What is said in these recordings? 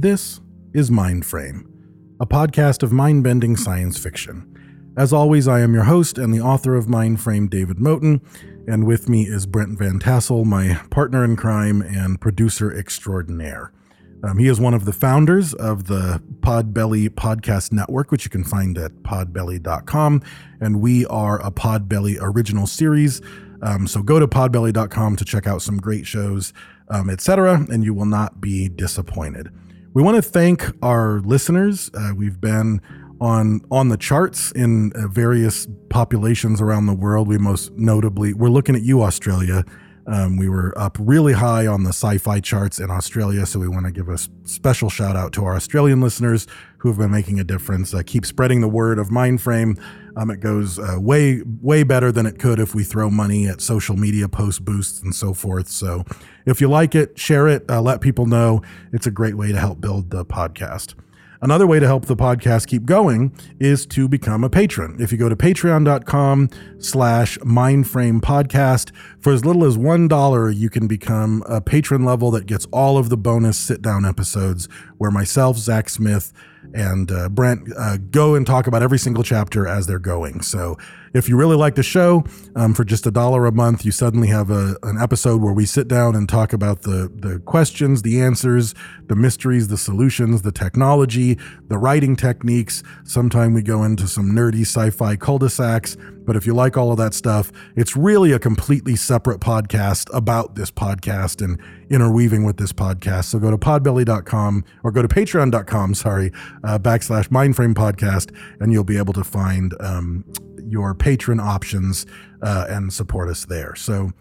This is Mindframe, a podcast of mind bending science fiction. As always, I am your host and the author of Mindframe, David Moten, and with me is Brent Van Tassel, my partner in crime and producer extraordinaire. Um, he is one of the founders of the Podbelly Podcast Network, which you can find at podbelly.com. And we are a Podbelly original series. Um, so go to podbelly.com to check out some great shows, um, etc., and you will not be disappointed. We want to thank our listeners. Uh, we've been on on the charts in uh, various populations around the world. We most notably we're looking at you, Australia. Um, we were up really high on the sci-fi charts in Australia, so we want to give a special shout out to our Australian listeners who have been making a difference. Uh, keep spreading the word of Mindframe. Um, it goes uh, way way better than it could if we throw money at social media post boosts and so forth. So if you like it, share it, uh, let people know. It's a great way to help build the podcast. Another way to help the podcast keep going is to become a patron. If you go to patreon.com slash mindframe podcast, for as little as $1, you can become a patron level that gets all of the bonus sit down episodes where myself, Zach Smith, and uh, Brent uh, go and talk about every single chapter as they're going. So if you really like the show, um, for just a dollar a month, you suddenly have a, an episode where we sit down and talk about the, the questions, the answers, the mysteries, the solutions, the technology, the writing techniques. Sometimes we go into some nerdy sci fi cul de sacs. But if you like all of that stuff, it's really a completely separate podcast about this podcast and interweaving with this podcast. So go to podbelly.com or go to patreon.com, sorry, uh, backslash mindframe podcast, and you'll be able to find um, your patron options uh, and support us there. So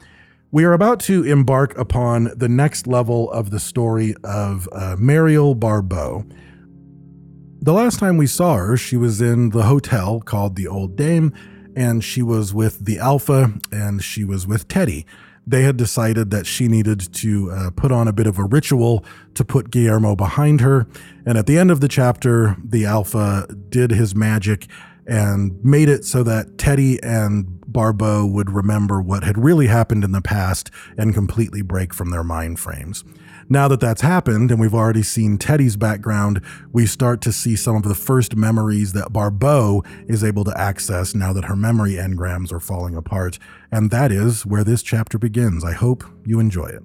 we are about to embark upon the next level of the story of uh, Mariel Barbeau. The last time we saw her, she was in the hotel called the Old Dame, and she was with the Alpha and she was with Teddy. They had decided that she needed to uh, put on a bit of a ritual to put Guillermo behind her. And at the end of the chapter, the Alpha did his magic and made it so that Teddy and Barbeau would remember what had really happened in the past and completely break from their mind frames. Now that that's happened and we've already seen Teddy's background, we start to see some of the first memories that Barbeau is able to access now that her memory engrams are falling apart. And that is where this chapter begins. I hope you enjoy it.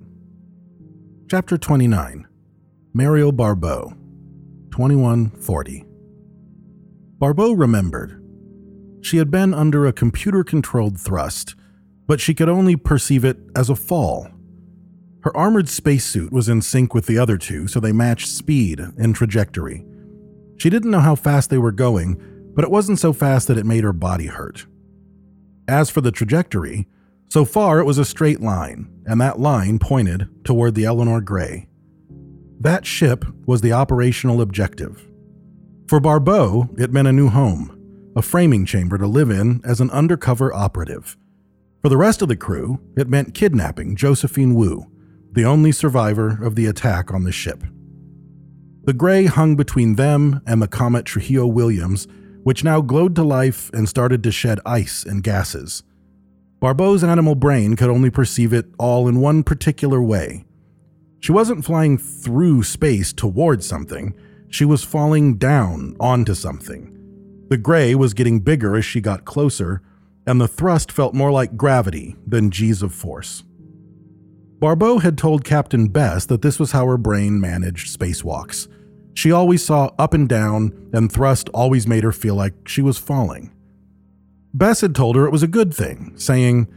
Chapter 29 Mariel Barbeau, 2140. Barbeau remembered. She had been under a computer controlled thrust, but she could only perceive it as a fall. Her armored spacesuit was in sync with the other two, so they matched speed and trajectory. She didn't know how fast they were going, but it wasn't so fast that it made her body hurt. As for the trajectory, so far it was a straight line, and that line pointed toward the Eleanor Gray. That ship was the operational objective. For Barbeau, it meant a new home, a framing chamber to live in as an undercover operative. For the rest of the crew, it meant kidnapping Josephine Wu, the only survivor of the attack on the ship. The gray hung between them and the comet Trujillo Williams, which now glowed to life and started to shed ice and gases. Barbeau's animal brain could only perceive it all in one particular way. She wasn't flying through space towards something, she was falling down onto something. The gray was getting bigger as she got closer, and the thrust felt more like gravity than G's of force. Barbeau had told Captain Bess that this was how her brain managed spacewalks. She always saw up and down, and thrust always made her feel like she was falling. Bess had told her it was a good thing, saying,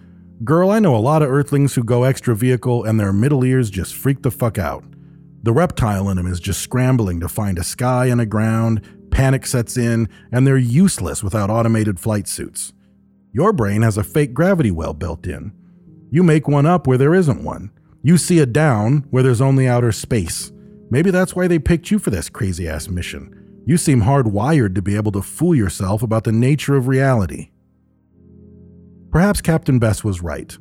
Girl, I know a lot of Earthlings who go extra vehicle and their middle ears just freak the fuck out. The reptile in him is just scrambling to find a sky and a ground, panic sets in, and they're useless without automated flight suits. Your brain has a fake gravity well built in. You make one up where there isn't one. You see a down where there's only outer space. Maybe that's why they picked you for this crazy ass mission. You seem hardwired to be able to fool yourself about the nature of reality. Perhaps Captain Bess was right.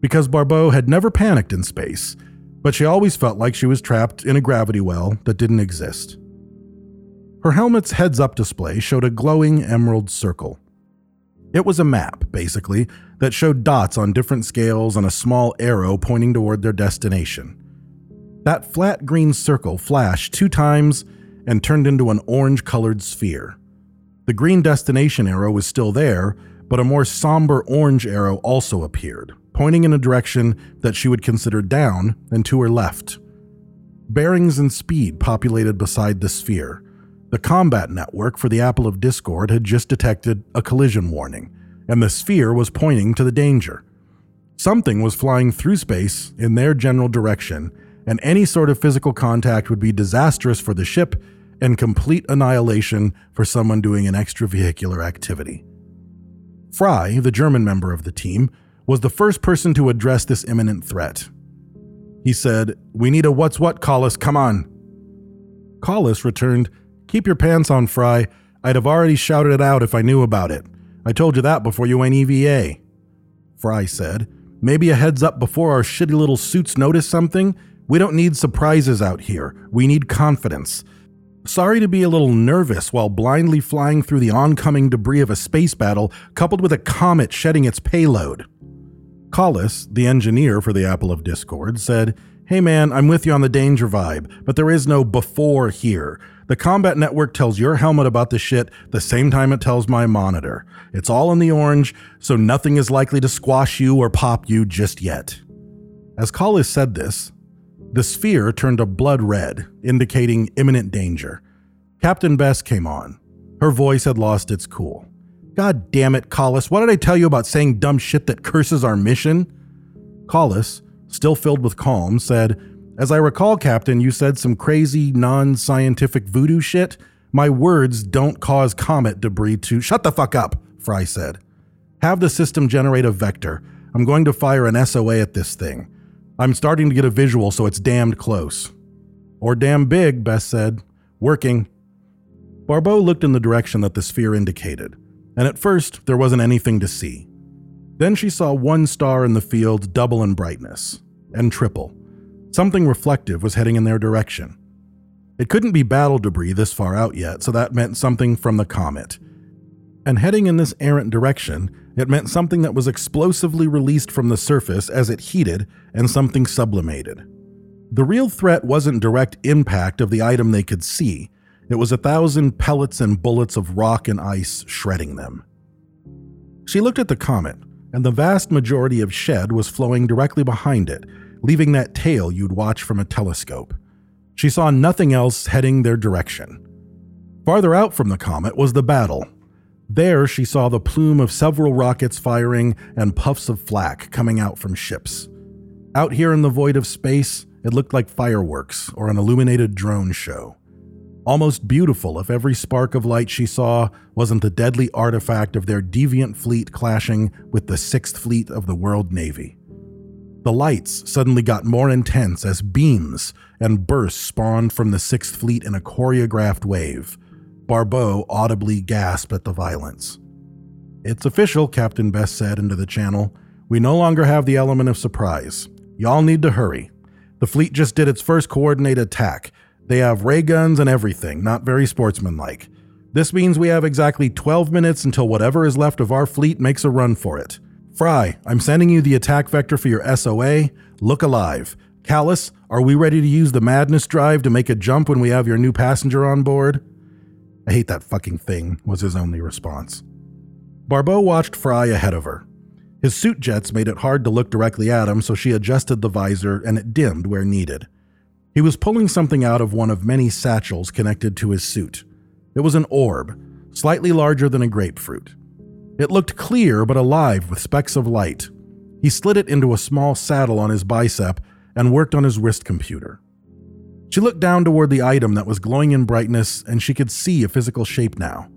Because Barbeau had never panicked in space, but she always felt like she was trapped in a gravity well that didn't exist. Her helmet's heads up display showed a glowing emerald circle. It was a map, basically, that showed dots on different scales and a small arrow pointing toward their destination. That flat green circle flashed two times and turned into an orange colored sphere. The green destination arrow was still there, but a more somber orange arrow also appeared, pointing in a direction that she would consider down and to her left. Bearings and speed populated beside the sphere. The combat network for the Apple of Discord had just detected a collision warning, and the sphere was pointing to the danger. Something was flying through space in their general direction, and any sort of physical contact would be disastrous for the ship and complete annihilation for someone doing an extravehicular activity. Fry, the German member of the team, was the first person to address this imminent threat. He said, We need a what's what, Collis, come on. Collis returned, Keep your pants on, Fry. I'd have already shouted it out if I knew about it. I told you that before you went EVA. Fry said, Maybe a heads up before our shitty little suits notice something? We don't need surprises out here. We need confidence. Sorry to be a little nervous while blindly flying through the oncoming debris of a space battle, coupled with a comet shedding its payload. Collis, the engineer for the Apple of Discord, said, Hey man, I'm with you on the danger vibe, but there is no before here. The combat network tells your helmet about the shit the same time it tells my monitor. It's all in the orange, so nothing is likely to squash you or pop you just yet. As Collis said this, the sphere turned a blood red, indicating imminent danger. Captain Bess came on. Her voice had lost its cool. God damn it, Collis, what did I tell you about saying dumb shit that curses our mission? Collis, still filled with calm, said, As I recall, Captain, you said some crazy, non scientific voodoo shit. My words don't cause comet debris to. Shut the fuck up, Fry said. Have the system generate a vector. I'm going to fire an SOA at this thing. I'm starting to get a visual, so it's damned close. Or damn big, Bess said. Working. Barbeau looked in the direction that the sphere indicated, and at first there wasn't anything to see. Then she saw one star in the field double in brightness, and triple. Something reflective was heading in their direction. It couldn't be battle debris this far out yet, so that meant something from the comet. And heading in this errant direction, it meant something that was explosively released from the surface as it heated and something sublimated. The real threat wasn't direct impact of the item they could see, it was a thousand pellets and bullets of rock and ice shredding them. She looked at the comet, and the vast majority of shed was flowing directly behind it, leaving that tail you'd watch from a telescope. She saw nothing else heading their direction. Farther out from the comet was the battle, there, she saw the plume of several rockets firing and puffs of flak coming out from ships. Out here in the void of space, it looked like fireworks or an illuminated drone show. Almost beautiful if every spark of light she saw wasn't the deadly artifact of their deviant fleet clashing with the Sixth Fleet of the World Navy. The lights suddenly got more intense as beams and bursts spawned from the Sixth Fleet in a choreographed wave, Barbeau audibly gasped at the violence. It's official, Captain Bess said into the channel. We no longer have the element of surprise. Y'all need to hurry. The fleet just did its first coordinated attack. They have ray guns and everything, not very sportsmanlike. This means we have exactly 12 minutes until whatever is left of our fleet makes a run for it. Fry, I'm sending you the attack vector for your SOA. Look alive. Callus, are we ready to use the madness drive to make a jump when we have your new passenger on board? I hate that fucking thing, was his only response. Barbeau watched Fry ahead of her. His suit jets made it hard to look directly at him, so she adjusted the visor and it dimmed where needed. He was pulling something out of one of many satchels connected to his suit. It was an orb, slightly larger than a grapefruit. It looked clear but alive with specks of light. He slid it into a small saddle on his bicep and worked on his wrist computer. She looked down toward the item that was glowing in brightness, and she could see a physical shape now.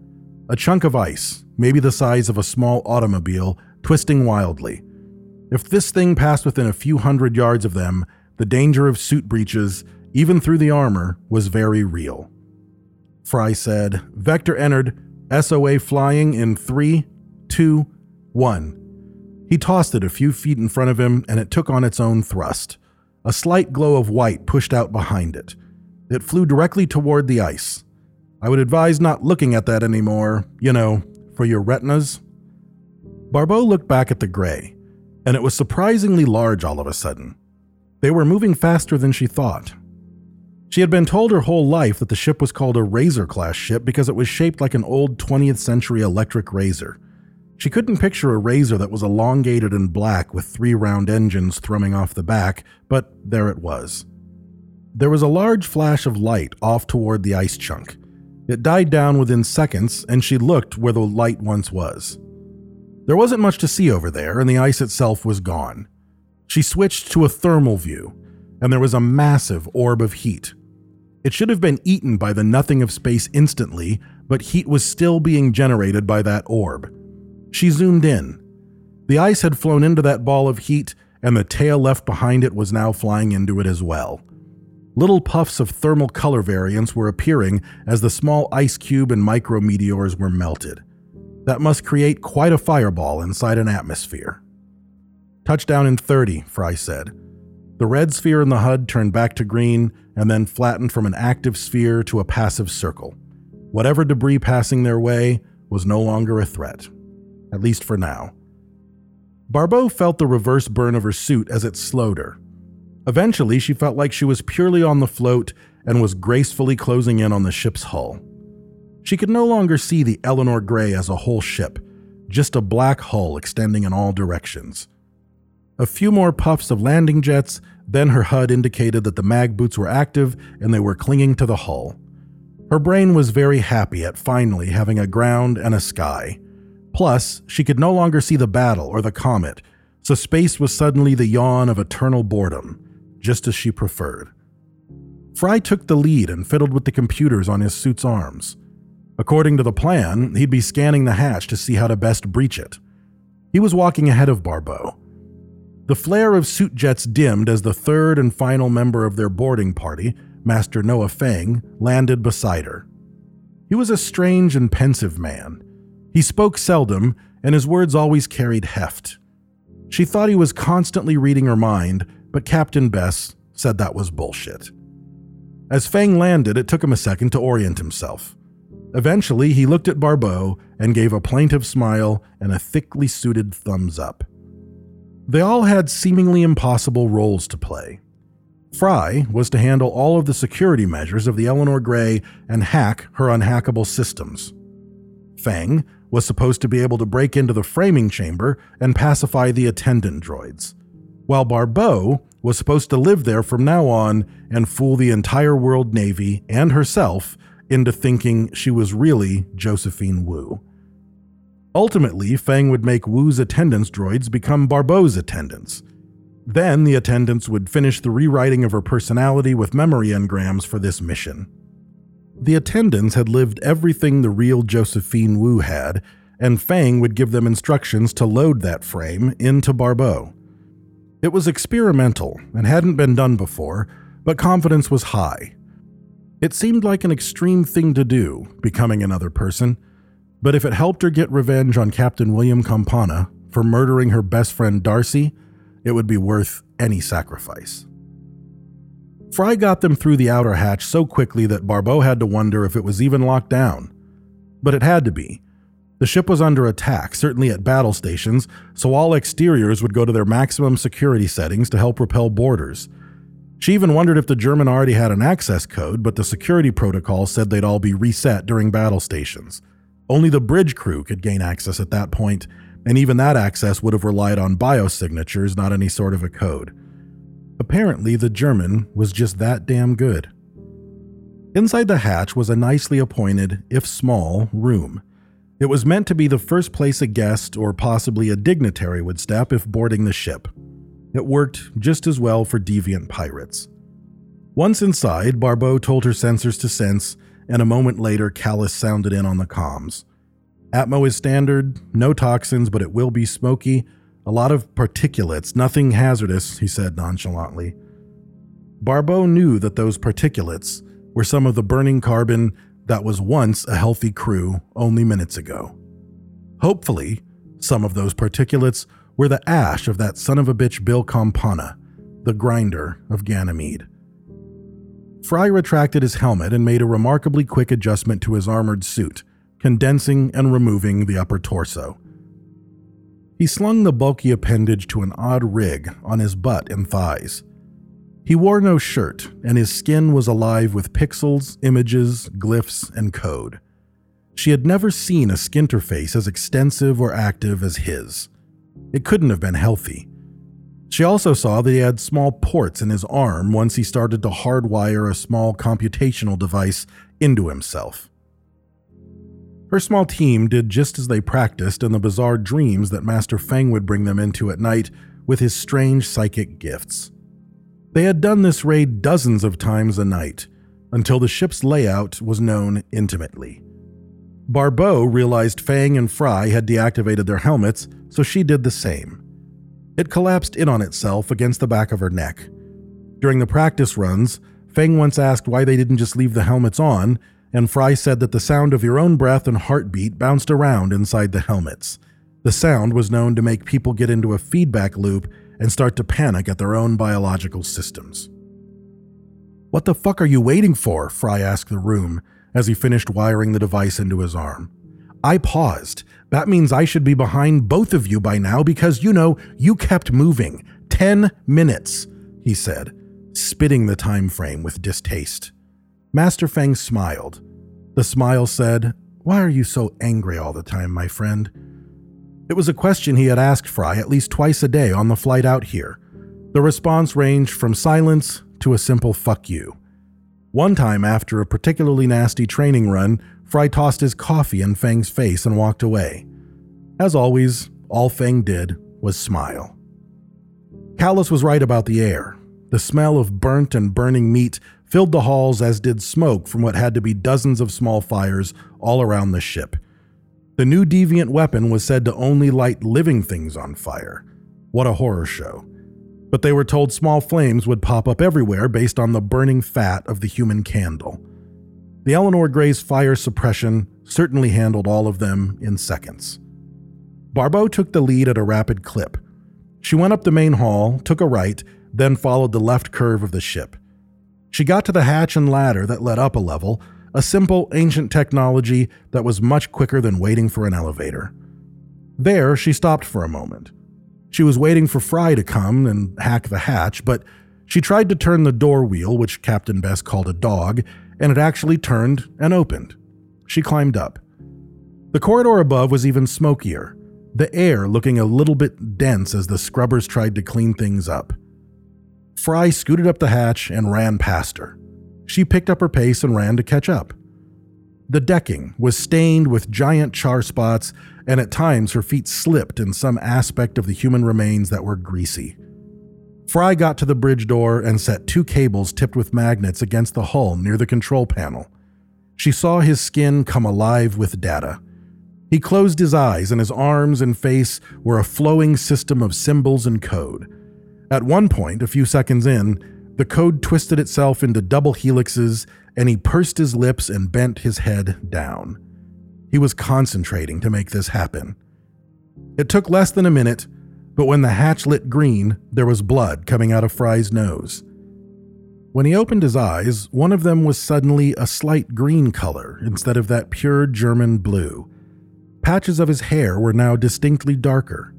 A chunk of ice, maybe the size of a small automobile, twisting wildly. If this thing passed within a few hundred yards of them, the danger of suit breaches, even through the armor, was very real. Fry said, Vector entered, SOA flying in three, two, one. He tossed it a few feet in front of him, and it took on its own thrust. A slight glow of white pushed out behind it. It flew directly toward the ice. I would advise not looking at that anymore, you know, for your retinas. Barbeau looked back at the gray, and it was surprisingly large all of a sudden. They were moving faster than she thought. She had been told her whole life that the ship was called a Razor class ship because it was shaped like an old 20th century electric razor. She couldn't picture a razor that was elongated and black with three round engines thrumming off the back, but there it was. There was a large flash of light off toward the ice chunk. It died down within seconds, and she looked where the light once was. There wasn't much to see over there, and the ice itself was gone. She switched to a thermal view, and there was a massive orb of heat. It should have been eaten by the nothing of space instantly, but heat was still being generated by that orb. She zoomed in. The ice had flown into that ball of heat, and the tail left behind it was now flying into it as well. Little puffs of thermal color variance were appearing as the small ice cube and micrometeors were melted. That must create quite a fireball inside an atmosphere. Touchdown in 30, Fry said. The red sphere in the HUD turned back to green and then flattened from an active sphere to a passive circle. Whatever debris passing their way was no longer a threat, at least for now. Barbeau felt the reverse burn of her suit as it slowed her. Eventually, she felt like she was purely on the float and was gracefully closing in on the ship's hull. She could no longer see the Eleanor Gray as a whole ship, just a black hull extending in all directions. A few more puffs of landing jets, then her HUD indicated that the mag boots were active and they were clinging to the hull. Her brain was very happy at finally having a ground and a sky. Plus, she could no longer see the battle or the comet, so space was suddenly the yawn of eternal boredom just as she preferred. Fry took the lead and fiddled with the computers on his suit's arms. According to the plan, he'd be scanning the hatch to see how to best breach it. He was walking ahead of Barbeau. The flare of suit jets dimmed as the third and final member of their boarding party, Master Noah Fang, landed beside her. He was a strange and pensive man. He spoke seldom, and his words always carried heft. She thought he was constantly reading her mind, but Captain Bess said that was bullshit. As Fang landed, it took him a second to orient himself. Eventually, he looked at Barbeau and gave a plaintive smile and a thickly suited thumbs up. They all had seemingly impossible roles to play. Fry was to handle all of the security measures of the Eleanor Gray and hack her unhackable systems. Fang was supposed to be able to break into the framing chamber and pacify the attendant droids while Barbeau was supposed to live there from now on and fool the entire world navy and herself into thinking she was really Josephine Wu. Ultimately, Fang would make Wu's attendance droids become Barbeau's attendants. Then the attendants would finish the rewriting of her personality with memory engrams for this mission. The attendants had lived everything the real Josephine Wu had, and Fang would give them instructions to load that frame into Barbeau. It was experimental and hadn't been done before, but confidence was high. It seemed like an extreme thing to do, becoming another person, but if it helped her get revenge on Captain William Campana for murdering her best friend Darcy, it would be worth any sacrifice. Fry got them through the outer hatch so quickly that Barbeau had to wonder if it was even locked down. But it had to be, the ship was under attack, certainly at battle stations, so all exteriors would go to their maximum security settings to help repel boarders. She even wondered if the German already had an access code, but the security protocol said they'd all be reset during battle stations. Only the bridge crew could gain access at that point, and even that access would have relied on biosignatures, not any sort of a code. Apparently, the German was just that damn good. Inside the hatch was a nicely appointed, if small, room. It was meant to be the first place a guest or possibly a dignitary would step if boarding the ship. It worked just as well for deviant pirates. Once inside, Barbeau told her sensors to sense, and a moment later, Callus sounded in on the comms. Atmo is standard, no toxins, but it will be smoky. A lot of particulates, nothing hazardous, he said nonchalantly. Barbeau knew that those particulates were some of the burning carbon that was once a healthy crew only minutes ago. Hopefully, some of those particulates were the ash of that son of a bitch Bill Campana, the grinder of Ganymede. Fry retracted his helmet and made a remarkably quick adjustment to his armored suit, condensing and removing the upper torso. He slung the bulky appendage to an odd rig on his butt and thighs. He wore no shirt, and his skin was alive with pixels, images, glyphs, and code. She had never seen a skinterface as extensive or active as his. It couldn't have been healthy. She also saw that he had small ports in his arm once he started to hardwire a small computational device into himself. Her small team did just as they practiced in the bizarre dreams that Master Feng would bring them into at night with his strange psychic gifts. They had done this raid dozens of times a night until the ship's layout was known intimately. Barbeau realized Fang and Fry had deactivated their helmets, so she did the same. It collapsed in on itself against the back of her neck. During the practice runs, Fang once asked why they didn't just leave the helmets on, and Fry said that the sound of your own breath and heartbeat bounced around inside the helmets. The sound was known to make people get into a feedback loop and start to panic at their own biological systems. What the fuck are you waiting for? Fry asked the room as he finished wiring the device into his arm. I paused. That means I should be behind both of you by now because, you know, you kept moving. Ten minutes, he said, spitting the time frame with distaste. Master Feng smiled. The smile said, Why are you so angry all the time, my friend? It was a question he had asked Fry at least twice a day on the flight out here. The response ranged from silence to a simple fuck you. One time, after a particularly nasty training run, Fry tossed his coffee in Feng's face and walked away. As always, all Feng did was smile. Callus was right about the air. The smell of burnt and burning meat filled the halls, as did smoke from what had to be dozens of small fires all around the ship. The new deviant weapon was said to only light living things on fire. What a horror show. But they were told small flames would pop up everywhere based on the burning fat of the human candle. The Eleanor Gray's fire suppression certainly handled all of them in seconds. Barbeau took the lead at a rapid clip. She went up the main hall, took a right, then followed the left curve of the ship. She got to the hatch and ladder that led up a level, a simple, ancient technology that was much quicker than waiting for an elevator. There, she stopped for a moment. She was waiting for Fry to come and hack the hatch, but she tried to turn the door wheel, which Captain Bess called a dog, and it actually turned and opened. She climbed up. The corridor above was even smokier, the air looking a little bit dense as the scrubbers tried to clean things up. Fry scooted up the hatch and ran past her. She picked up her pace and ran to catch up. The decking was stained with giant char spots, and at times her feet slipped in some aspect of the human remains that were greasy. Fry got to the bridge door and set two cables tipped with magnets against the hull near the control panel. She saw his skin come alive with data. He closed his eyes, and his arms and face were a flowing system of symbols and code. At one point, a few seconds in, the code twisted itself into double helixes, and he pursed his lips and bent his head down. He was concentrating to make this happen. It took less than a minute, but when the hatch lit green, there was blood coming out of Fry's nose. When he opened his eyes, one of them was suddenly a slight green color instead of that pure German blue. Patches of his hair were now distinctly darker.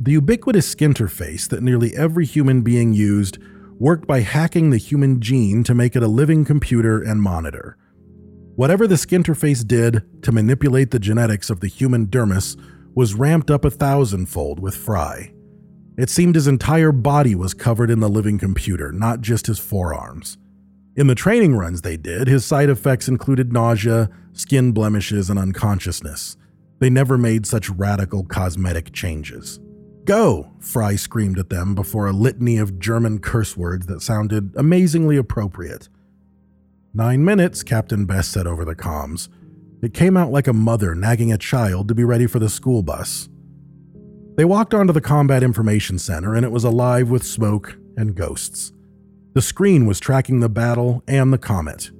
The ubiquitous skinterface that nearly every human being used worked by hacking the human gene to make it a living computer and monitor. Whatever the skinterface did to manipulate the genetics of the human dermis was ramped up a thousandfold with Fry. It seemed his entire body was covered in the living computer, not just his forearms. In the training runs they did, his side effects included nausea, skin blemishes, and unconsciousness. They never made such radical cosmetic changes. Go! Fry screamed at them before a litany of German curse words that sounded amazingly appropriate. Nine minutes, Captain Bess said over the comms. It came out like a mother nagging a child to be ready for the school bus. They walked onto the Combat Information Center, and it was alive with smoke and ghosts. The screen was tracking the battle and the comet.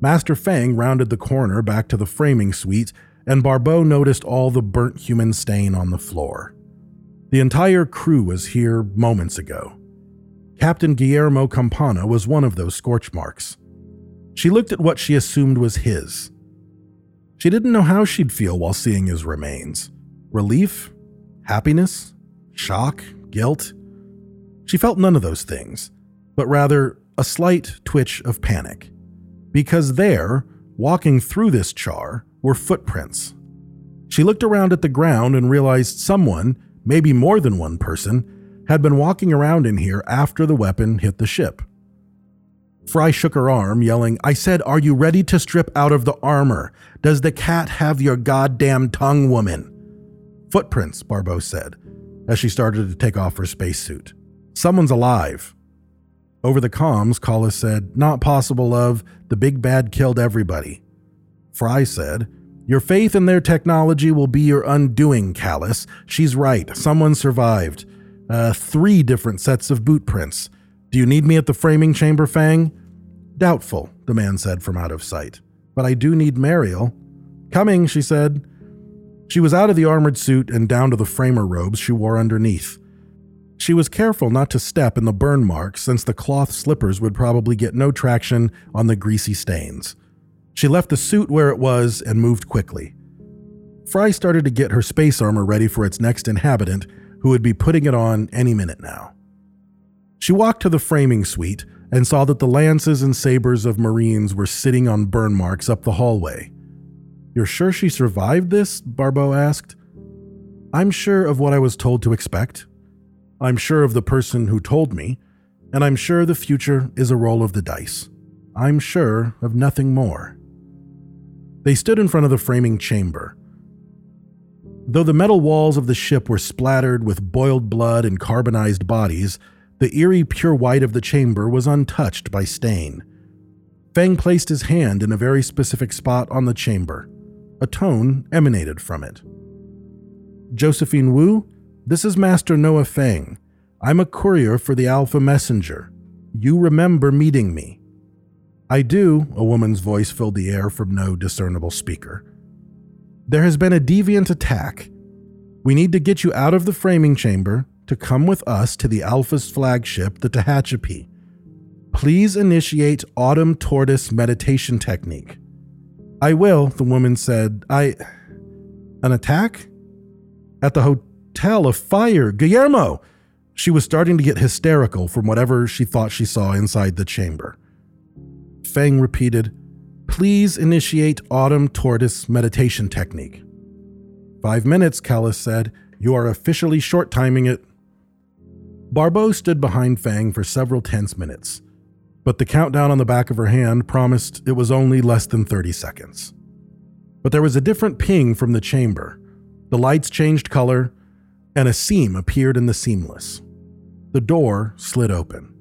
Master Fang rounded the corner back to the framing suite, and Barbeau noticed all the burnt human stain on the floor. The entire crew was here moments ago. Captain Guillermo Campana was one of those scorch marks. She looked at what she assumed was his she didn't know how she'd feel while seeing his remains relief, happiness, shock, guilt. She felt none of those things. but rather a slight twitch of panic. Because there, walking through this char, were footprints. She looked around at the ground and realized someone, maybe more than one person, had been walking around in here after the weapon hit the ship. Fry shook her arm, yelling, I said, Are you ready to strip out of the armor? Does the cat have your goddamn tongue, woman? Footprints, Barbeau said, as she started to take off her spacesuit. Someone's alive. Over the comms, Collis said, Not possible, love. The big bad killed everybody. Fry said, Your faith in their technology will be your undoing, Callus. She's right. Someone survived. Uh, three different sets of boot prints. Do you need me at the framing chamber, Fang? Doubtful, the man said from out of sight. But I do need Mariel. Coming, she said. She was out of the armored suit and down to the framer robes she wore underneath. She was careful not to step in the burn marks since the cloth slippers would probably get no traction on the greasy stains. She left the suit where it was and moved quickly. Fry started to get her space armor ready for its next inhabitant, who would be putting it on any minute now. She walked to the framing suite and saw that the lances and sabers of Marines were sitting on burn marks up the hallway. You're sure she survived this? Barbeau asked. I'm sure of what I was told to expect. I'm sure of the person who told me, and I'm sure the future is a roll of the dice. I'm sure of nothing more. They stood in front of the framing chamber. Though the metal walls of the ship were splattered with boiled blood and carbonized bodies, the eerie pure white of the chamber was untouched by stain. Fang placed his hand in a very specific spot on the chamber. A tone emanated from it. Josephine Wu, this is Master Noah Fang. I'm a courier for the Alpha Messenger. You remember meeting me. I do, a woman's voice filled the air from no discernible speaker. There has been a deviant attack. We need to get you out of the framing chamber to come with us to the Alpha's flagship, the Tehachapi. Please initiate Autumn Tortoise meditation technique. I will, the woman said. I. An attack? At the hotel, a fire. Guillermo! She was starting to get hysterical from whatever she thought she saw inside the chamber. Fang repeated, Please initiate Autumn Tortoise meditation technique. Five minutes, Callus said. You are officially short timing it. Barbeau stood behind Fang for several tense minutes, but the countdown on the back of her hand promised it was only less than 30 seconds. But there was a different ping from the chamber. The lights changed color, and a seam appeared in the seamless. The door slid open.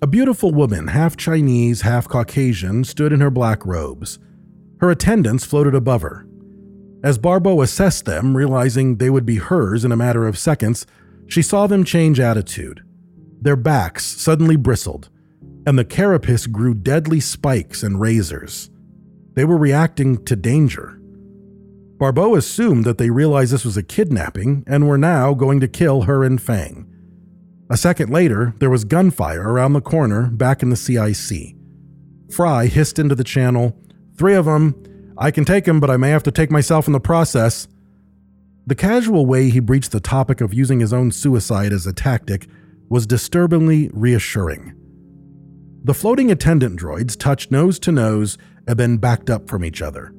A beautiful woman, half Chinese, half Caucasian, stood in her black robes. Her attendants floated above her. As Barbeau assessed them, realizing they would be hers in a matter of seconds, she saw them change attitude. Their backs suddenly bristled, and the carapace grew deadly spikes and razors. They were reacting to danger. Barbeau assumed that they realized this was a kidnapping and were now going to kill her and Fang. A second later, there was gunfire around the corner back in the CIC. Fry hissed into the channel, Three of them. I can take them, but I may have to take myself in the process. The casual way he breached the topic of using his own suicide as a tactic was disturbingly reassuring. The floating attendant droids touched nose to nose and then backed up from each other.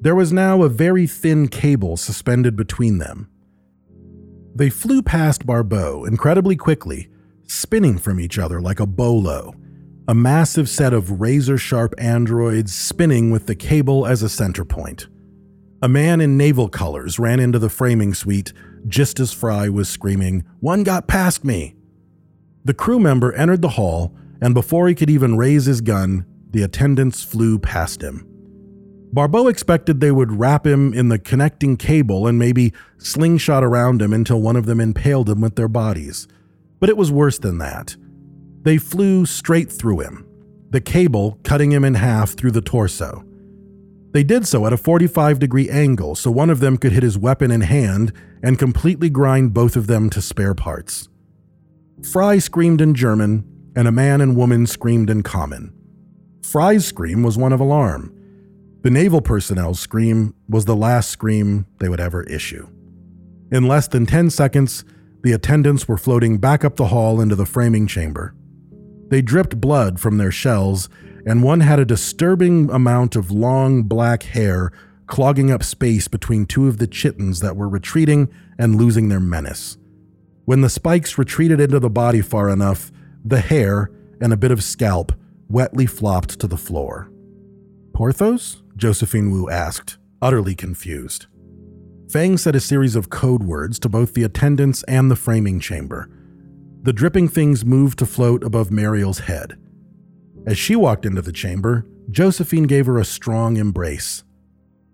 There was now a very thin cable suspended between them. They flew past Barbeau incredibly quickly, spinning from each other like a bolo, a massive set of razor sharp androids spinning with the cable as a center point. A man in naval colors ran into the framing suite just as Fry was screaming, One got past me! The crew member entered the hall, and before he could even raise his gun, the attendants flew past him. Barbeau expected they would wrap him in the connecting cable and maybe slingshot around him until one of them impaled him with their bodies. But it was worse than that. They flew straight through him, the cable cutting him in half through the torso. They did so at a 45 degree angle so one of them could hit his weapon in hand and completely grind both of them to spare parts. Fry screamed in German, and a man and woman screamed in common. Fry's scream was one of alarm. The naval personnel's scream was the last scream they would ever issue. In less than 10 seconds, the attendants were floating back up the hall into the framing chamber. They dripped blood from their shells, and one had a disturbing amount of long black hair clogging up space between two of the chitons that were retreating and losing their menace. When the spikes retreated into the body far enough, the hair and a bit of scalp wetly flopped to the floor. Porthos? Josephine Wu asked, utterly confused. Fang said a series of code words to both the attendants and the framing chamber. The dripping things moved to float above Mariel's head. As she walked into the chamber, Josephine gave her a strong embrace.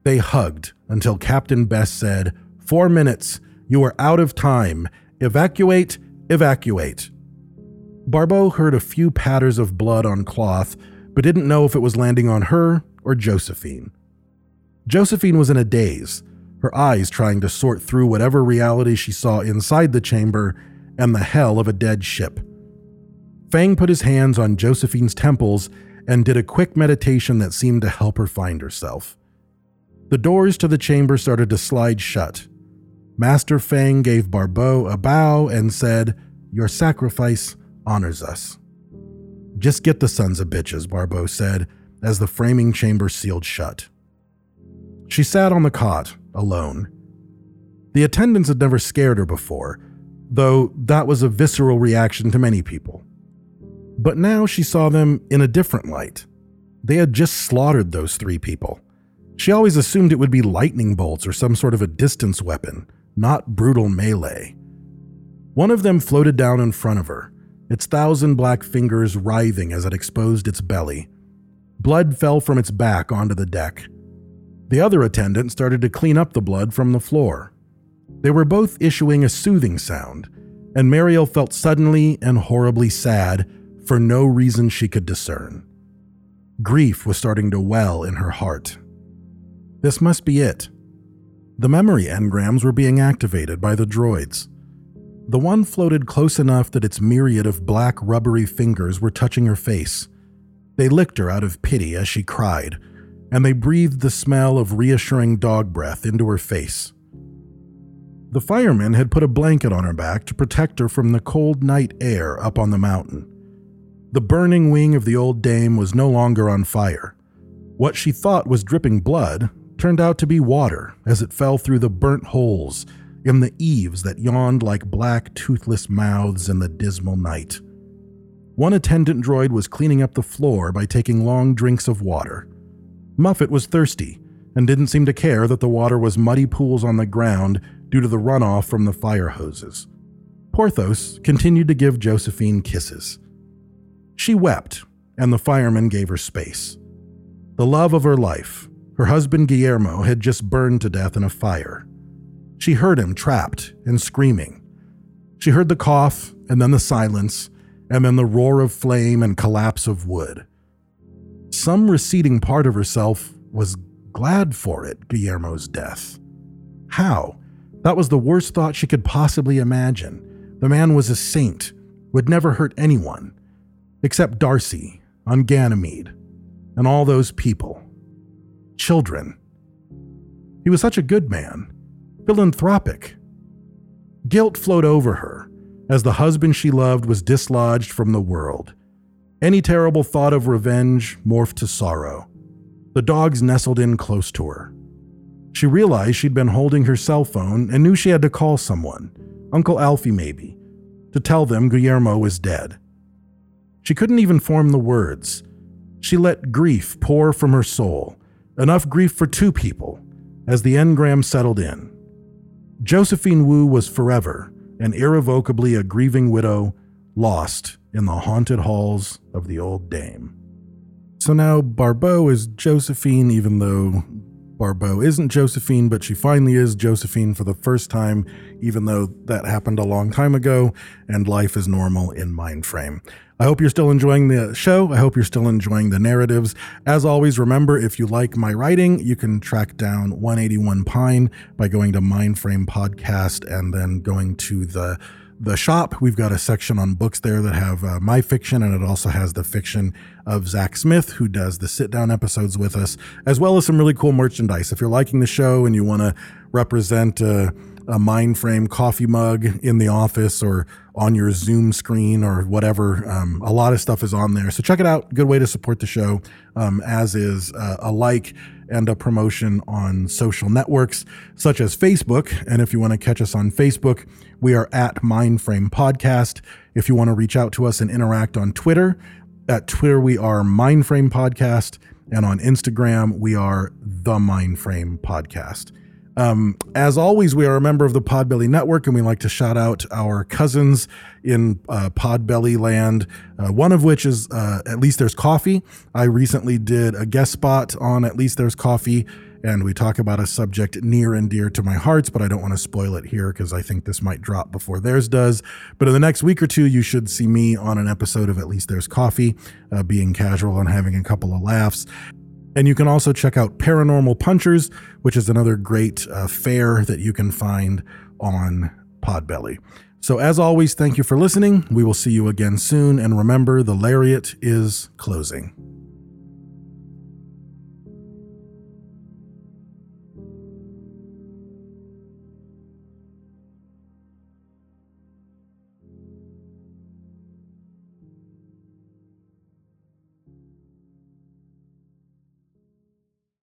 They hugged until Captain Bess said, Four minutes. You are out of time. Evacuate, evacuate. Barbeau heard a few patters of blood on cloth, but didn't know if it was landing on her or Josephine. Josephine was in a daze, her eyes trying to sort through whatever reality she saw inside the chamber and the hell of a dead ship. Fang put his hands on Josephine's temples and did a quick meditation that seemed to help her find herself. The doors to the chamber started to slide shut. Master Fang gave Barbeau a bow and said, Your sacrifice honors us. Just get the sons of bitches, Barbeau said, as the framing chamber sealed shut. She sat on the cot, alone. The attendants had never scared her before, though that was a visceral reaction to many people. But now she saw them in a different light. They had just slaughtered those three people. She always assumed it would be lightning bolts or some sort of a distance weapon, not brutal melee. One of them floated down in front of her, its thousand black fingers writhing as it exposed its belly. Blood fell from its back onto the deck. The other attendant started to clean up the blood from the floor. They were both issuing a soothing sound, and Mariel felt suddenly and horribly sad for no reason she could discern. Grief was starting to well in her heart. This must be it. The memory engrams were being activated by the droids. The one floated close enough that its myriad of black rubbery fingers were touching her face. They licked her out of pity as she cried, and they breathed the smell of reassuring dog breath into her face. The firemen had put a blanket on her back to protect her from the cold night air up on the mountain. The burning wing of the old dame was no longer on fire. What she thought was dripping blood turned out to be water as it fell through the burnt holes in the eaves that yawned like black, toothless mouths in the dismal night. One attendant droid was cleaning up the floor by taking long drinks of water. Muffet was thirsty and didn't seem to care that the water was muddy pools on the ground due to the runoff from the fire hoses. Porthos continued to give Josephine kisses. She wept, and the fireman gave her space. The love of her life, her husband Guillermo, had just burned to death in a fire. She heard him trapped and screaming. She heard the cough, and then the silence, and then the roar of flame and collapse of wood. Some receding part of herself was glad for it, Guillermo's death. How? That was the worst thought she could possibly imagine. The man was a saint, would never hurt anyone, except Darcy on Ganymede, and all those people. Children. He was such a good man, philanthropic. Guilt flowed over her as the husband she loved was dislodged from the world. Any terrible thought of revenge morphed to sorrow. The dogs nestled in close to her. She realized she'd been holding her cell phone and knew she had to call someone, Uncle Alfie maybe, to tell them Guillermo was dead. She couldn't even form the words. She let grief pour from her soul, enough grief for two people, as the engram settled in. Josephine Wu was forever and irrevocably a grieving widow lost in the haunted halls of the old dame. So now Barbeau is Josephine, even though Barbeau isn't Josephine, but she finally is Josephine for the first time, even though that happened a long time ago, and life is normal in Mindframe. I hope you're still enjoying the show. I hope you're still enjoying the narratives. As always, remember if you like my writing, you can track down 181 Pine by going to Mindframe Podcast and then going to the the shop. We've got a section on books there that have uh, my fiction, and it also has the fiction of Zach Smith, who does the sit down episodes with us, as well as some really cool merchandise. If you're liking the show and you want to represent uh, a Mindframe coffee mug in the office or on your Zoom screen or whatever. Um, a lot of stuff is on there. So check it out. Good way to support the show, um, as is uh, a like and a promotion on social networks such as Facebook. And if you want to catch us on Facebook, we are at Mindframe Podcast. If you want to reach out to us and interact on Twitter, at Twitter, we are Mindframe Podcast. And on Instagram, we are the Mindframe Podcast. Um, as always, we are a member of the Podbelly Network, and we like to shout out our cousins in uh, Podbelly land. Uh, one of which is uh, At Least There's Coffee. I recently did a guest spot on At Least There's Coffee, and we talk about a subject near and dear to my hearts, but I don't want to spoil it here because I think this might drop before theirs does. But in the next week or two, you should see me on an episode of At Least There's Coffee, uh, being casual and having a couple of laughs. And you can also check out Paranormal Punchers, which is another great uh, fare that you can find on Podbelly. So, as always, thank you for listening. We will see you again soon. And remember, the lariat is closing.